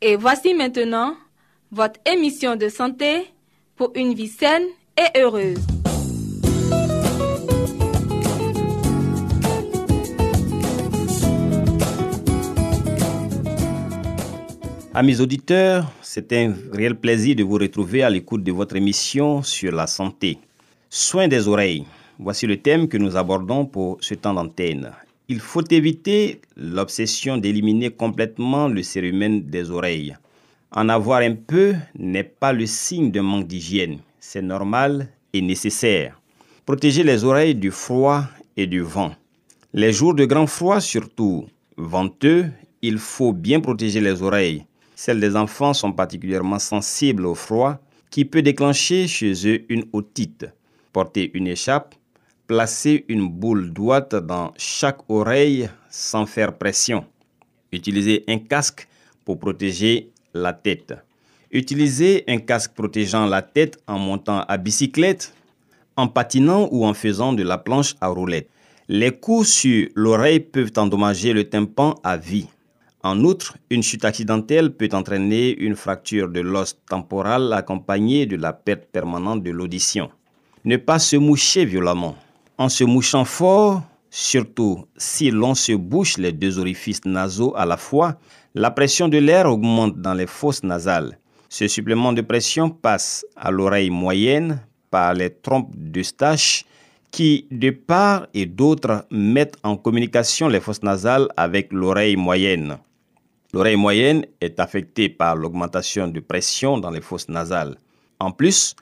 Et voici maintenant votre émission de santé pour une vie saine et heureuse. Amis auditeurs, c'est un réel plaisir de vous retrouver à l'écoute de votre émission sur la santé. Soins des oreilles. Voici le thème que nous abordons pour ce temps d'antenne. Il faut éviter l'obsession d'éliminer complètement le cérumen des oreilles. En avoir un peu n'est pas le signe d'un manque d'hygiène. C'est normal et nécessaire. Protéger les oreilles du froid et du vent. Les jours de grand froid, surtout venteux, il faut bien protéger les oreilles. Celles des enfants sont particulièrement sensibles au froid qui peut déclencher chez eux une otite. Porter une écharpe, placer une boule droite dans chaque oreille sans faire pression. Utiliser un casque pour protéger la tête. Utiliser un casque protégeant la tête en montant à bicyclette, en patinant ou en faisant de la planche à roulettes. Les coups sur l'oreille peuvent endommager le tympan à vie. En outre, une chute accidentelle peut entraîner une fracture de l'os temporal accompagnée de la perte permanente de l'audition. Ne pas se moucher violemment. En se mouchant fort, surtout si l'on se bouche les deux orifices nasaux à la fois, la pression de l'air augmente dans les fosses nasales. Ce supplément de pression passe à l'oreille moyenne par les trompes d'Eustache qui, de part et d'autre, mettent en communication les fosses nasales avec l'oreille moyenne. L'oreille moyenne est affectée par l'augmentation de pression dans les fosses nasales. En plus,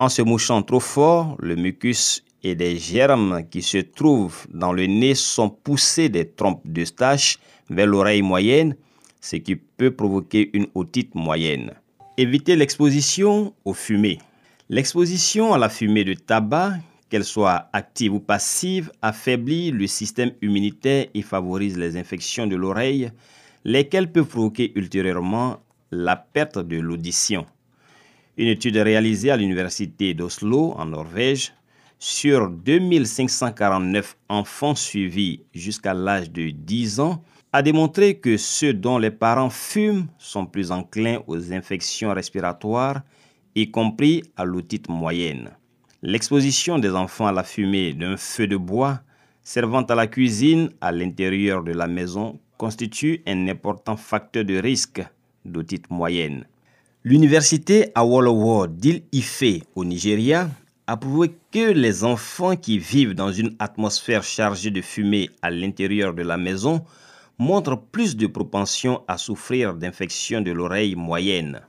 en se mouchant trop fort, le mucus et des germes qui se trouvent dans le nez sont poussés des trompes d'Eustache vers l'oreille moyenne, ce qui peut provoquer une otite moyenne. Éviter l'exposition aux fumées. L'exposition à la fumée de tabac, qu'elle soit active ou passive, affaiblit le système immunitaire et favorise les infections de l'oreille, lesquelles peuvent provoquer ultérieurement la perte de l'audition. Une étude réalisée à l'université d'Oslo en Norvège sur 2549 enfants suivis jusqu'à l'âge de 10 ans a démontré que ceux dont les parents fument sont plus enclins aux infections respiratoires, y compris à l'otite moyenne. L'exposition des enfants à la fumée d'un feu de bois servant à la cuisine à l'intérieur de la maison constitue un important facteur de risque d'otite moyenne. L'université Awolowo d'Il-Ife au Nigeria a prouvé que les enfants qui vivent dans une atmosphère chargée de fumée à l'intérieur de la maison montrent plus de propension à souffrir d'infections de l'oreille moyenne.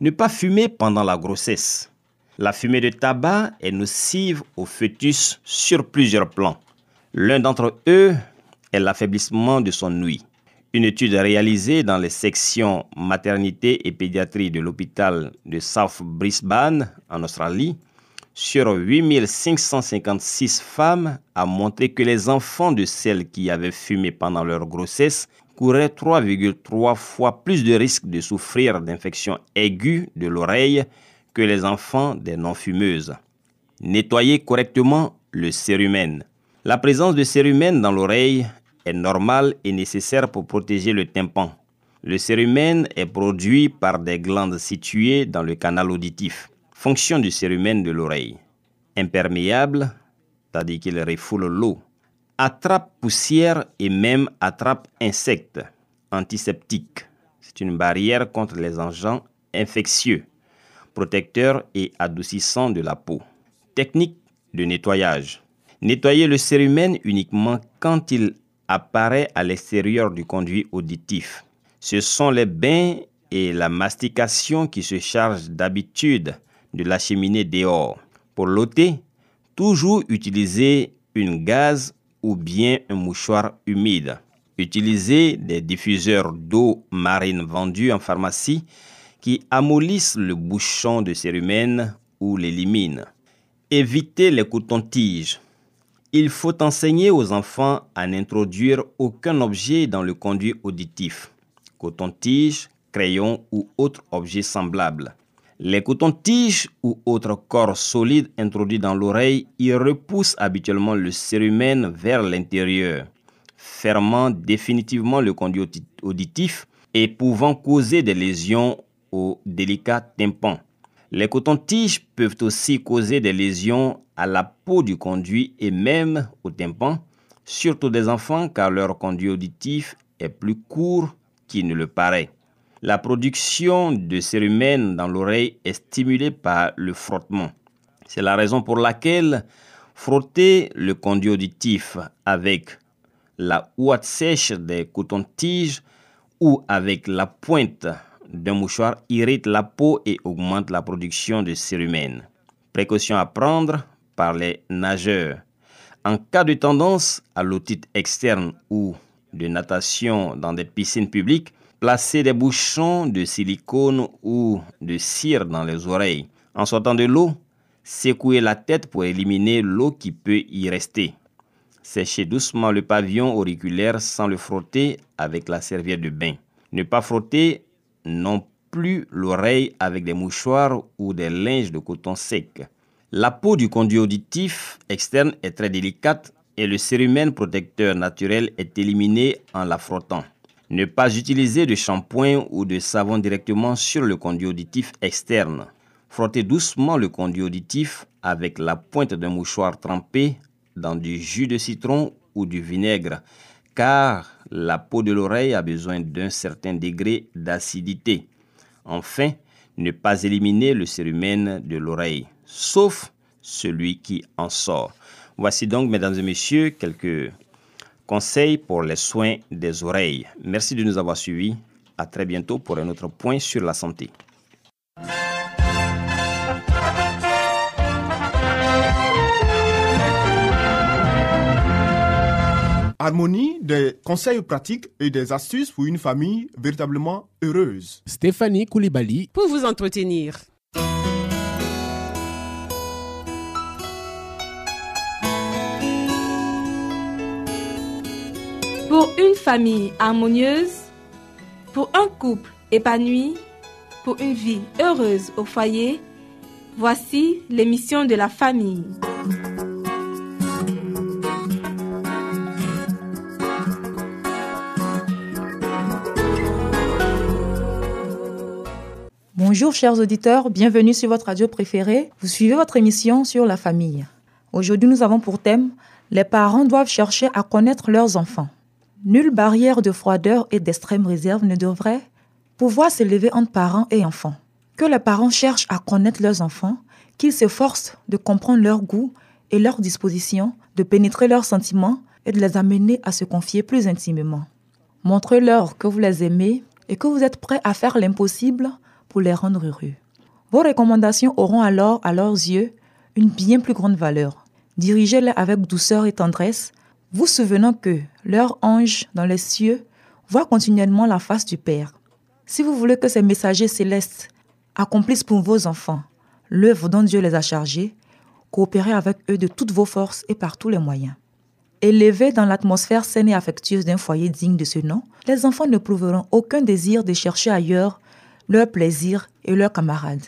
Ne pas fumer pendant la grossesse. La fumée de tabac est nocive au fœtus sur plusieurs plans. L'un d'entre eux est l'affaiblissement de son ouïe. Une étude réalisée dans les sections maternité et pédiatrie de l'hôpital de South Brisbane en Australie sur 8556 femmes a montré que les enfants de celles qui avaient fumé pendant leur grossesse couraient 3,3 fois plus de risques de souffrir d'infections aiguës de l'oreille que les enfants des non-fumeuses. Nettoyer correctement le cérumen. La présence de cérumen dans l'oreille est normale et nécessaire pour protéger le tympan. Le cérumen est produit par des glandes situées dans le canal auditif. Fonction du cérumen de l'oreille. Imperméable, c'est-à-dire qu'il refoule l'eau. Attrape poussière et même attrape insectes. Antiseptique. C'est une barrière contre les agents infectieux. Protecteur et adoucissant de la peau. Technique de nettoyage. Nettoyer le cérumen uniquement quand il apparaît à l'extérieur du conduit auditif. Ce sont les bains et la mastication qui se chargent d'habitude de l'acheminer dehors. Pour l'ôter, toujours utiliser une gaz ou bien un mouchoir humide. Utilisez des diffuseurs d'eau marine vendus en pharmacie qui amollissent le bouchon de cérumen ou l'éliminent. Évitez les cotons-tiges. Il faut enseigner aux enfants à n'introduire aucun objet dans le conduit auditif, coton-tige, crayon ou autre objet semblable. Les cotons-tiges ou autres corps solides introduits dans l'oreille y repoussent habituellement le cérumen vers l'intérieur, fermant définitivement le conduit auditif et pouvant causer des lésions au délicat tympan. Les cotons-tiges peuvent aussi causer des lésions à la peau du conduit et même au tympan, surtout des enfants car leur conduit auditif est plus court qu'il ne le paraît. La production de cérumen dans l'oreille est stimulée par le frottement. C'est la raison pour laquelle frotter le conduit auditif avec la ouate sèche des cotons-tiges ou avec la pointe d'un mouchoir irrite la peau et augmente la production de cérumen. Précaution à prendre par les nageurs. En cas de tendance à l'otite externe ou de natation dans des piscines publiques, Placez des bouchons de silicone ou de cire dans les oreilles. En sortant de l'eau, secouez la tête pour éliminer l'eau qui peut y rester. Séchez doucement le pavillon auriculaire sans le frotter avec la serviette de bain. Ne pas frotter non plus l'oreille avec des mouchoirs ou des linges de coton sec. La peau du conduit auditif externe est très délicate et le cérumen protecteur naturel est éliminé en la frottant. Ne pas utiliser de shampoing ou de savon directement sur le conduit auditif externe. Frottez doucement le conduit auditif avec la pointe d'un mouchoir trempé dans du jus de citron ou du vinaigre, car la peau de l'oreille a besoin d'un certain degré d'acidité. Enfin, ne pas éliminer le cérumen de l'oreille, sauf celui qui en sort. Voici donc, mesdames et messieurs, quelques Conseil pour les soins des oreilles. Merci de nous avoir suivis. À très bientôt pour un autre point sur la santé. Harmonie, des conseils pratiques et des astuces pour une famille véritablement heureuse. Stéphanie Koulibaly. Pour vous entretenir. Pour une famille harmonieuse, pour un couple épanoui, pour une vie heureuse au foyer, voici l'émission de la famille. Bonjour chers auditeurs, bienvenue sur votre radio préférée. Vous suivez votre émission sur la famille. Aujourd'hui nous avons pour thème Les parents doivent chercher à connaître leurs enfants. Nulle barrière de froideur et d'extrême réserve ne devrait pouvoir s'élever entre parents et enfants. Que les parents cherchent à connaître leurs enfants, qu'ils s'efforcent de comprendre leurs goûts et leurs dispositions, de pénétrer leurs sentiments et de les amener à se confier plus intimement. Montrez-leur que vous les aimez et que vous êtes prêts à faire l'impossible pour les rendre heureux. Vos recommandations auront alors, à leurs yeux, une bien plus grande valeur. Dirigez-les avec douceur et tendresse vous souvenant que leur ange dans les cieux voit continuellement la face du Père. Si vous voulez que ces messagers célestes accomplissent pour vos enfants l'œuvre dont Dieu les a chargés, coopérez avec eux de toutes vos forces et par tous les moyens. Élevés dans l'atmosphère saine et affectueuse d'un foyer digne de ce nom, les enfants ne prouveront aucun désir de chercher ailleurs leur plaisir et leurs camarades.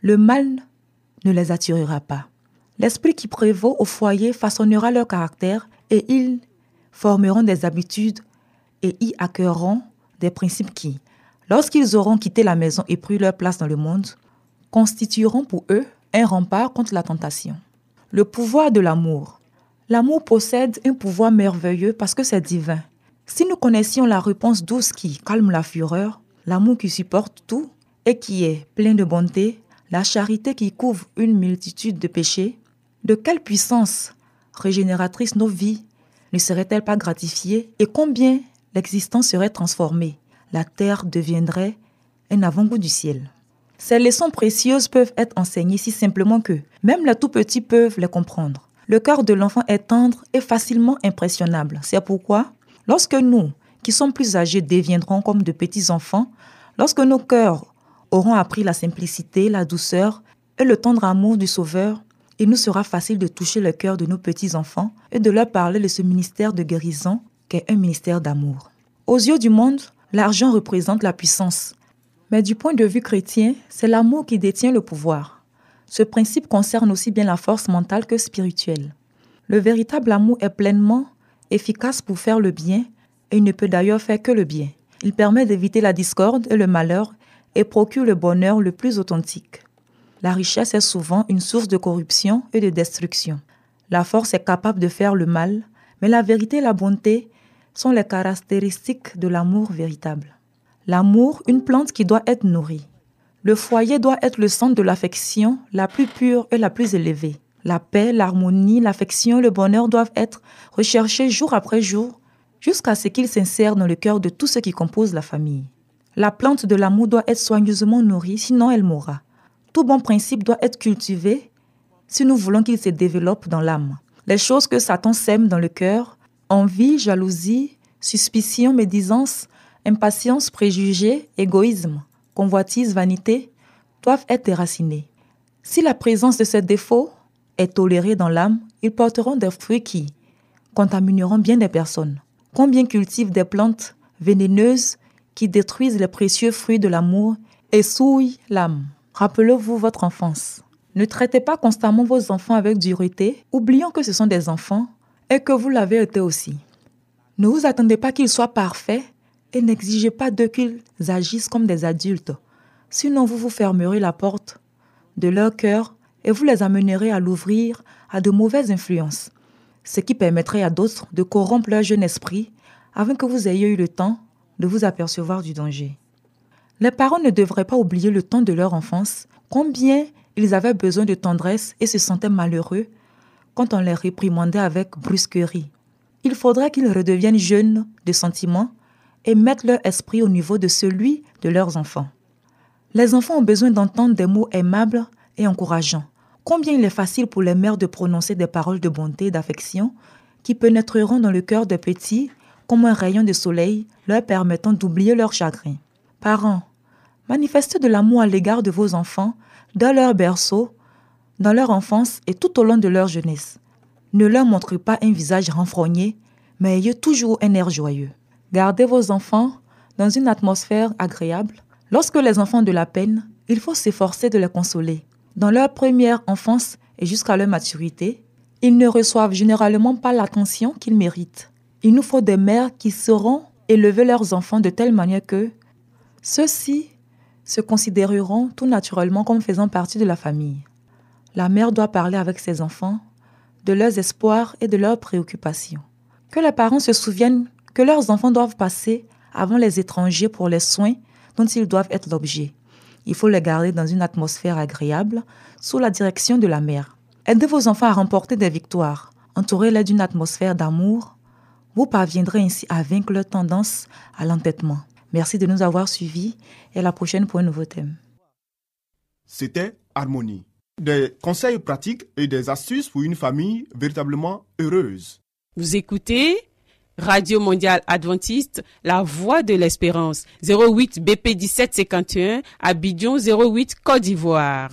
Le mal ne les attirera pas. L'esprit qui prévaut au foyer façonnera leur caractère et ils formeront des habitudes et y accueilleront des principes qui, lorsqu'ils auront quitté la maison et pris leur place dans le monde, constitueront pour eux un rempart contre la tentation. Le pouvoir de l'amour. L'amour possède un pouvoir merveilleux parce que c'est divin. Si nous connaissions la réponse douce qui calme la fureur, l'amour qui supporte tout et qui est plein de bonté, la charité qui couvre une multitude de péchés, De quelle puissance régénératrice nos vies ne seraient-elles pas gratifiées? Et combien l'existence serait transformée? La terre deviendrait un avant-goût du ciel. Ces leçons précieuses peuvent être enseignées si simplement que même les tout petits peuvent les comprendre. Le cœur de l'enfant est tendre et facilement impressionnable. C'est pourquoi, lorsque nous, qui sommes plus âgés, deviendrons comme de petits enfants, lorsque nos cœurs auront appris la simplicité, la douceur et le tendre amour du Sauveur, il nous sera facile de toucher le cœur de nos petits-enfants et de leur parler de ce ministère de guérison qu'est un ministère d'amour. Aux yeux du monde, l'argent représente la puissance, mais du point de vue chrétien, c'est l'amour qui détient le pouvoir. Ce principe concerne aussi bien la force mentale que spirituelle. Le véritable amour est pleinement efficace pour faire le bien et il ne peut d'ailleurs faire que le bien. Il permet d'éviter la discorde et le malheur et procure le bonheur le plus authentique. La richesse est souvent une source de corruption et de destruction. La force est capable de faire le mal, mais la vérité et la bonté sont les caractéristiques de l'amour véritable. L'amour, une plante qui doit être nourrie. Le foyer doit être le centre de l'affection la plus pure et la plus élevée. La paix, l'harmonie, l'affection, le bonheur doivent être recherchés jour après jour jusqu'à ce qu'ils s'insèrent dans le cœur de tous ceux qui composent la famille. La plante de l'amour doit être soigneusement nourrie, sinon elle mourra. Tout bon principe doit être cultivé si nous voulons qu'il se développe dans l'âme. Les choses que Satan sème dans le cœur, envie, jalousie, suspicion, médisance, impatience, préjugés, égoïsme, convoitise, vanité, doivent être déracinés. Si la présence de ces défauts est tolérée dans l'âme, ils porteront des fruits qui contamineront bien des personnes. Combien cultivent des plantes vénéneuses qui détruisent les précieux fruits de l'amour et souillent l'âme. Rappelez-vous votre enfance. Ne traitez pas constamment vos enfants avec dureté, oubliant que ce sont des enfants et que vous l'avez été aussi. Ne vous attendez pas qu'ils soient parfaits et n'exigez pas d'eux qu'ils agissent comme des adultes. Sinon, vous vous fermerez la porte de leur cœur et vous les amènerez à l'ouvrir à de mauvaises influences, ce qui permettrait à d'autres de corrompre leur jeune esprit avant que vous ayez eu le temps de vous apercevoir du danger. Les parents ne devraient pas oublier le temps de leur enfance, combien ils avaient besoin de tendresse et se sentaient malheureux quand on les réprimandait avec brusquerie. Il faudrait qu'ils redeviennent jeunes de sentiments et mettent leur esprit au niveau de celui de leurs enfants. Les enfants ont besoin d'entendre des mots aimables et encourageants. Combien il est facile pour les mères de prononcer des paroles de bonté et d'affection qui pénétreront dans le cœur des petits comme un rayon de soleil leur permettant d'oublier leur chagrin. Parents, manifestez de l'amour à l'égard de vos enfants dans leur berceau, dans leur enfance et tout au long de leur jeunesse. Ne leur montrez pas un visage renfrogné, mais ayez toujours un air joyeux. Gardez vos enfants dans une atmosphère agréable. Lorsque les enfants ont de la peine, il faut s'efforcer de les consoler. Dans leur première enfance et jusqu'à leur maturité, ils ne reçoivent généralement pas l'attention qu'ils méritent. Il nous faut des mères qui sauront élever leurs enfants de telle manière que ceux-ci se considéreront tout naturellement comme faisant partie de la famille. La mère doit parler avec ses enfants de leurs espoirs et de leurs préoccupations. Que les parents se souviennent que leurs enfants doivent passer avant les étrangers pour les soins dont ils doivent être l'objet. Il faut les garder dans une atmosphère agréable, sous la direction de la mère. Aidez vos enfants à remporter des victoires. Entourez-les d'une atmosphère d'amour. Vous parviendrez ainsi à vaincre leur tendance à l'entêtement. Merci de nous avoir suivis et à la prochaine pour un nouveau thème. C'était Harmonie. Des conseils pratiques et des astuces pour une famille véritablement heureuse. Vous écoutez Radio Mondiale Adventiste, La Voix de l'Espérance, 08 BP 1751, Abidjan 08 Côte d'Ivoire.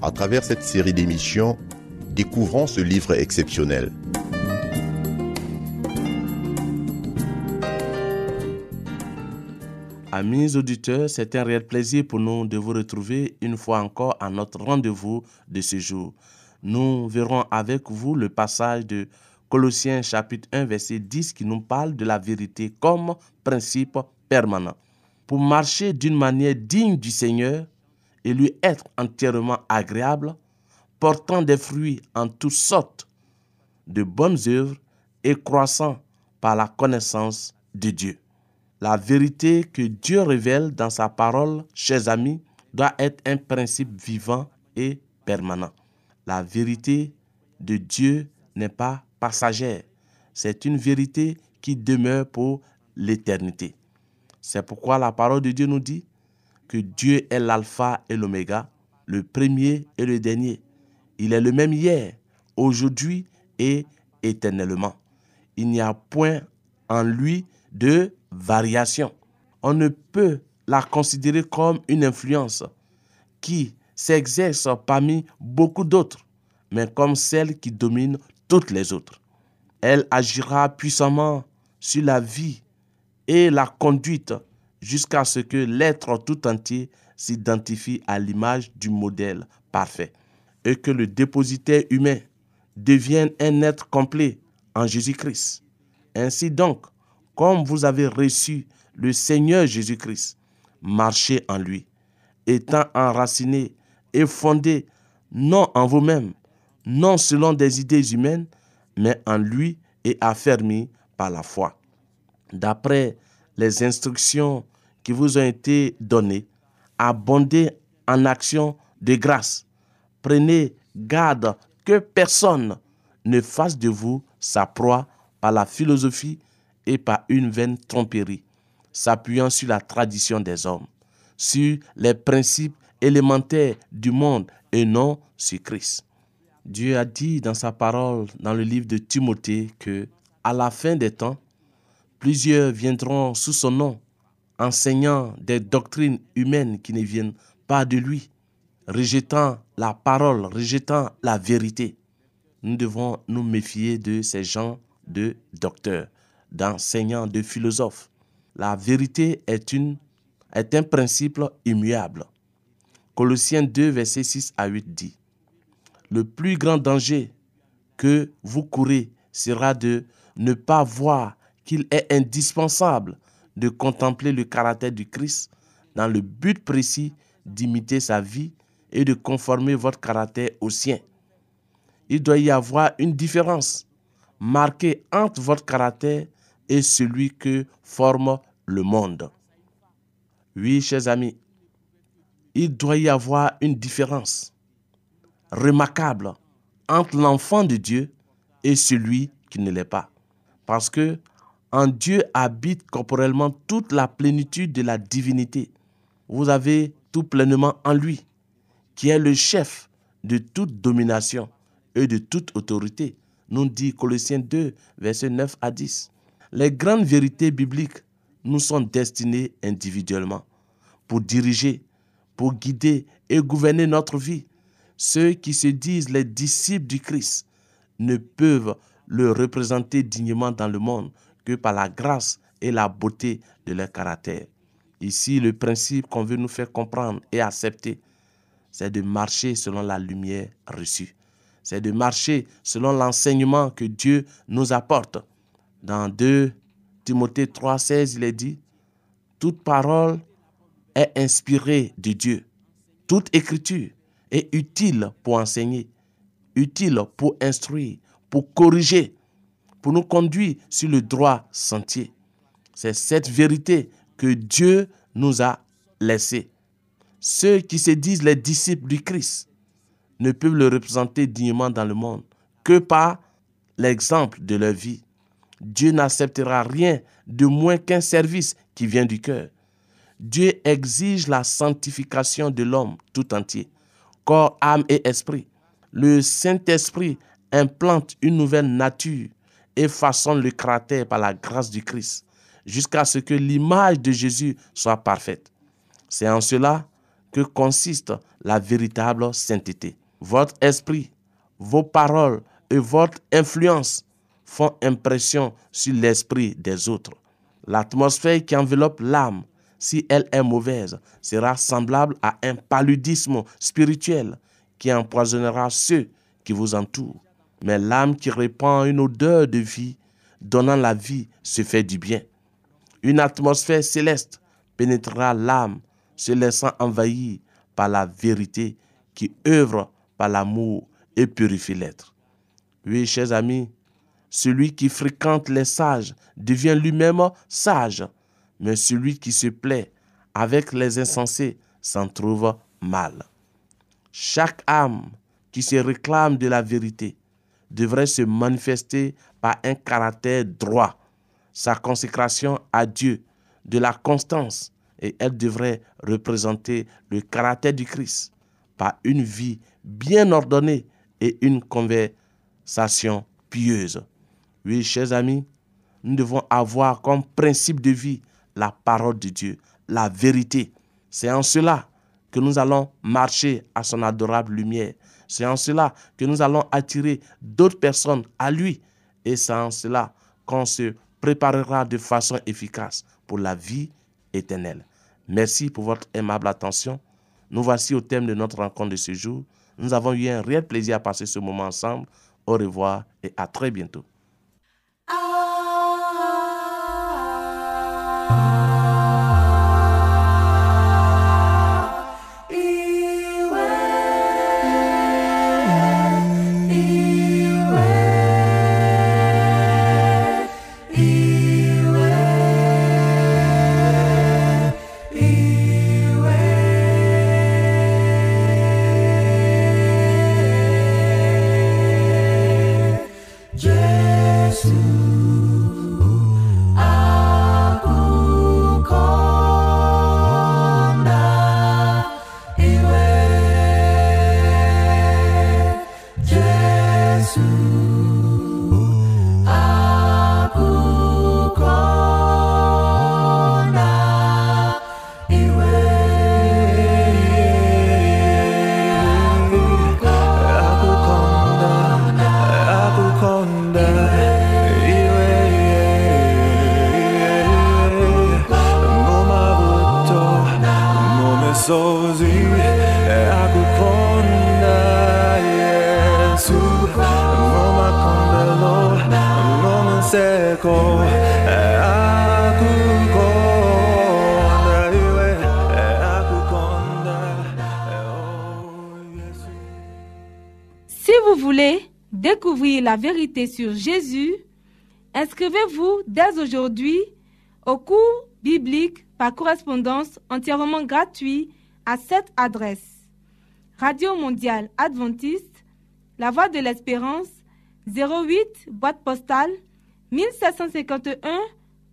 À travers cette série d'émissions, découvrons ce livre exceptionnel. Amis auditeurs, c'est un réel plaisir pour nous de vous retrouver une fois encore à notre rendez-vous de ce jour. Nous verrons avec vous le passage de Colossiens chapitre 1 verset 10 qui nous parle de la vérité comme principe permanent. Pour marcher d'une manière digne du Seigneur et lui être entièrement agréable, portant des fruits en toutes sortes de bonnes œuvres et croissant par la connaissance de Dieu. La vérité que Dieu révèle dans sa parole, chers amis, doit être un principe vivant et permanent. La vérité de Dieu n'est pas passagère. C'est une vérité qui demeure pour l'éternité. C'est pourquoi la parole de Dieu nous dit que Dieu est l'alpha et l'oméga, le premier et le dernier. Il est le même hier, aujourd'hui et éternellement. Il n'y a point en lui de variation. On ne peut la considérer comme une influence qui s'exerce parmi beaucoup d'autres, mais comme celle qui domine toutes les autres. Elle agira puissamment sur la vie et la conduite jusqu'à ce que l'être tout entier s'identifie à l'image du modèle parfait et que le dépositaire humain devienne un être complet en Jésus-Christ. Ainsi donc, comme vous avez reçu le Seigneur Jésus-Christ, marchez en lui, étant enraciné et fondé non en vous-même, non selon des idées humaines, mais en lui et affermi par la foi. D'après les instructions qui vous ont été données, abondez en actions de grâce. Prenez garde que personne ne fasse de vous sa proie par la philosophie et par une vaine tromperie, s'appuyant sur la tradition des hommes, sur les principes élémentaires du monde et non sur Christ. Dieu a dit dans sa parole dans le livre de Timothée que à la fin des temps, plusieurs viendront sous son nom, enseignant des doctrines humaines qui ne viennent pas de lui, rejetant la parole, rejetant la vérité. Nous devons nous méfier de ces gens de docteurs, d'enseignants, de philosophes. La vérité est, une, un principe immuable. Colossiens 2, versets 6 à 8 dit, Le plus grand danger que vous courez sera de ne pas voir qu'il est indispensable de contempler le caractère du Christ dans le but précis d'imiter sa vie et de conformer votre caractère au sien. Il doit y avoir une différence marquée entre votre caractère et celui que forme le monde. Oui, chers amis, il doit y avoir une différence remarquable entre l'enfant de Dieu et celui qui ne l'est pas. Parce que en Dieu habite corporellement toute la plénitude de la divinité. Vous avez tout pleinement en lui, qui est le chef de toute domination et de toute autorité, nous dit Colossiens 2, versets 9 à 10. Les grandes vérités bibliques nous sont destinées individuellement pour diriger, pour guider et gouverner notre vie. Ceux qui se disent les disciples du Christ ne peuvent le représenter dignement dans le monde par la grâce et la beauté de leur caractère. Ici, le principe qu'on veut nous faire comprendre et accepter, c'est de marcher selon la lumière reçue. C'est de marcher selon l'enseignement que Dieu nous apporte. Dans 2 Timothée 3,16, il est dit Toute parole est inspirée de Dieu. Toute écriture est utile pour enseigner, utile pour instruire, pour corriger, pour nous conduire sur le droit sentier. C'est cette vérité que Dieu nous a laissée. Ceux qui se disent les disciples du Christ ne peuvent le représenter dignement dans le monde que par l'exemple de leur vie. Dieu n'acceptera rien de moins qu'un service qui vient du cœur. Dieu exige la sanctification de l'homme tout entier, corps, âme et esprit. Le Saint-Esprit implante une nouvelle nature et façonne le caractère par la grâce du Christ, jusqu'à ce que l'image de Jésus soit parfaite. C'est en cela que consiste la véritable sainteté. Votre esprit, vos paroles et votre influence font impression sur l'esprit des autres. L'atmosphère qui enveloppe l'âme si elle est mauvaise, sera semblable à un paludisme spirituel qui empoisonnera ceux qui vous entourent. Mais l'âme qui répand une odeur de vie, donnant la vie, se fait du bien. Une atmosphère céleste pénétrera l'âme, se laissant envahir par la vérité qui œuvre par l'amour et purifie l'être. Oui, chers amis, celui qui fréquente les sages devient lui-même sage, mais celui qui se plaît avec les insensés s'en trouve mal. Chaque âme qui se réclame de la vérité devrait se manifester par un caractère droit, sa consécration à Dieu, de la constance, et elle devrait représenter le caractère du Christ par une vie bien ordonnée et une conversation pieuse. Oui, chers amis, nous devons avoir comme principe de vie la parole de Dieu, la vérité. C'est en cela que nous allons marcher à son adorable lumière. C'est en cela que nous allons attirer d'autres personnes à lui. Et c'est en cela qu'on se préparera de façon efficace pour la vie éternelle. Merci pour votre aimable attention. Nous voici au thème de notre rencontre de ce jour. Nous avons eu un réel plaisir à passer ce moment ensemble. Au revoir et à très bientôt. Si vous voulez découvrir la vérité sur Jésus, inscrivez-vous dès aujourd'hui au cours biblique par correspondance entièrement gratuit à cette adresse. Radio Mondiale Adventiste, La Voix de l'Espérance, 08 boîte postale 1751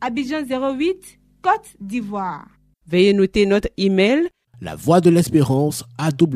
Abidjan 08 Côte d'Ivoire. Veuillez noter notre email La voix de l'espérance awr@yahoo.com.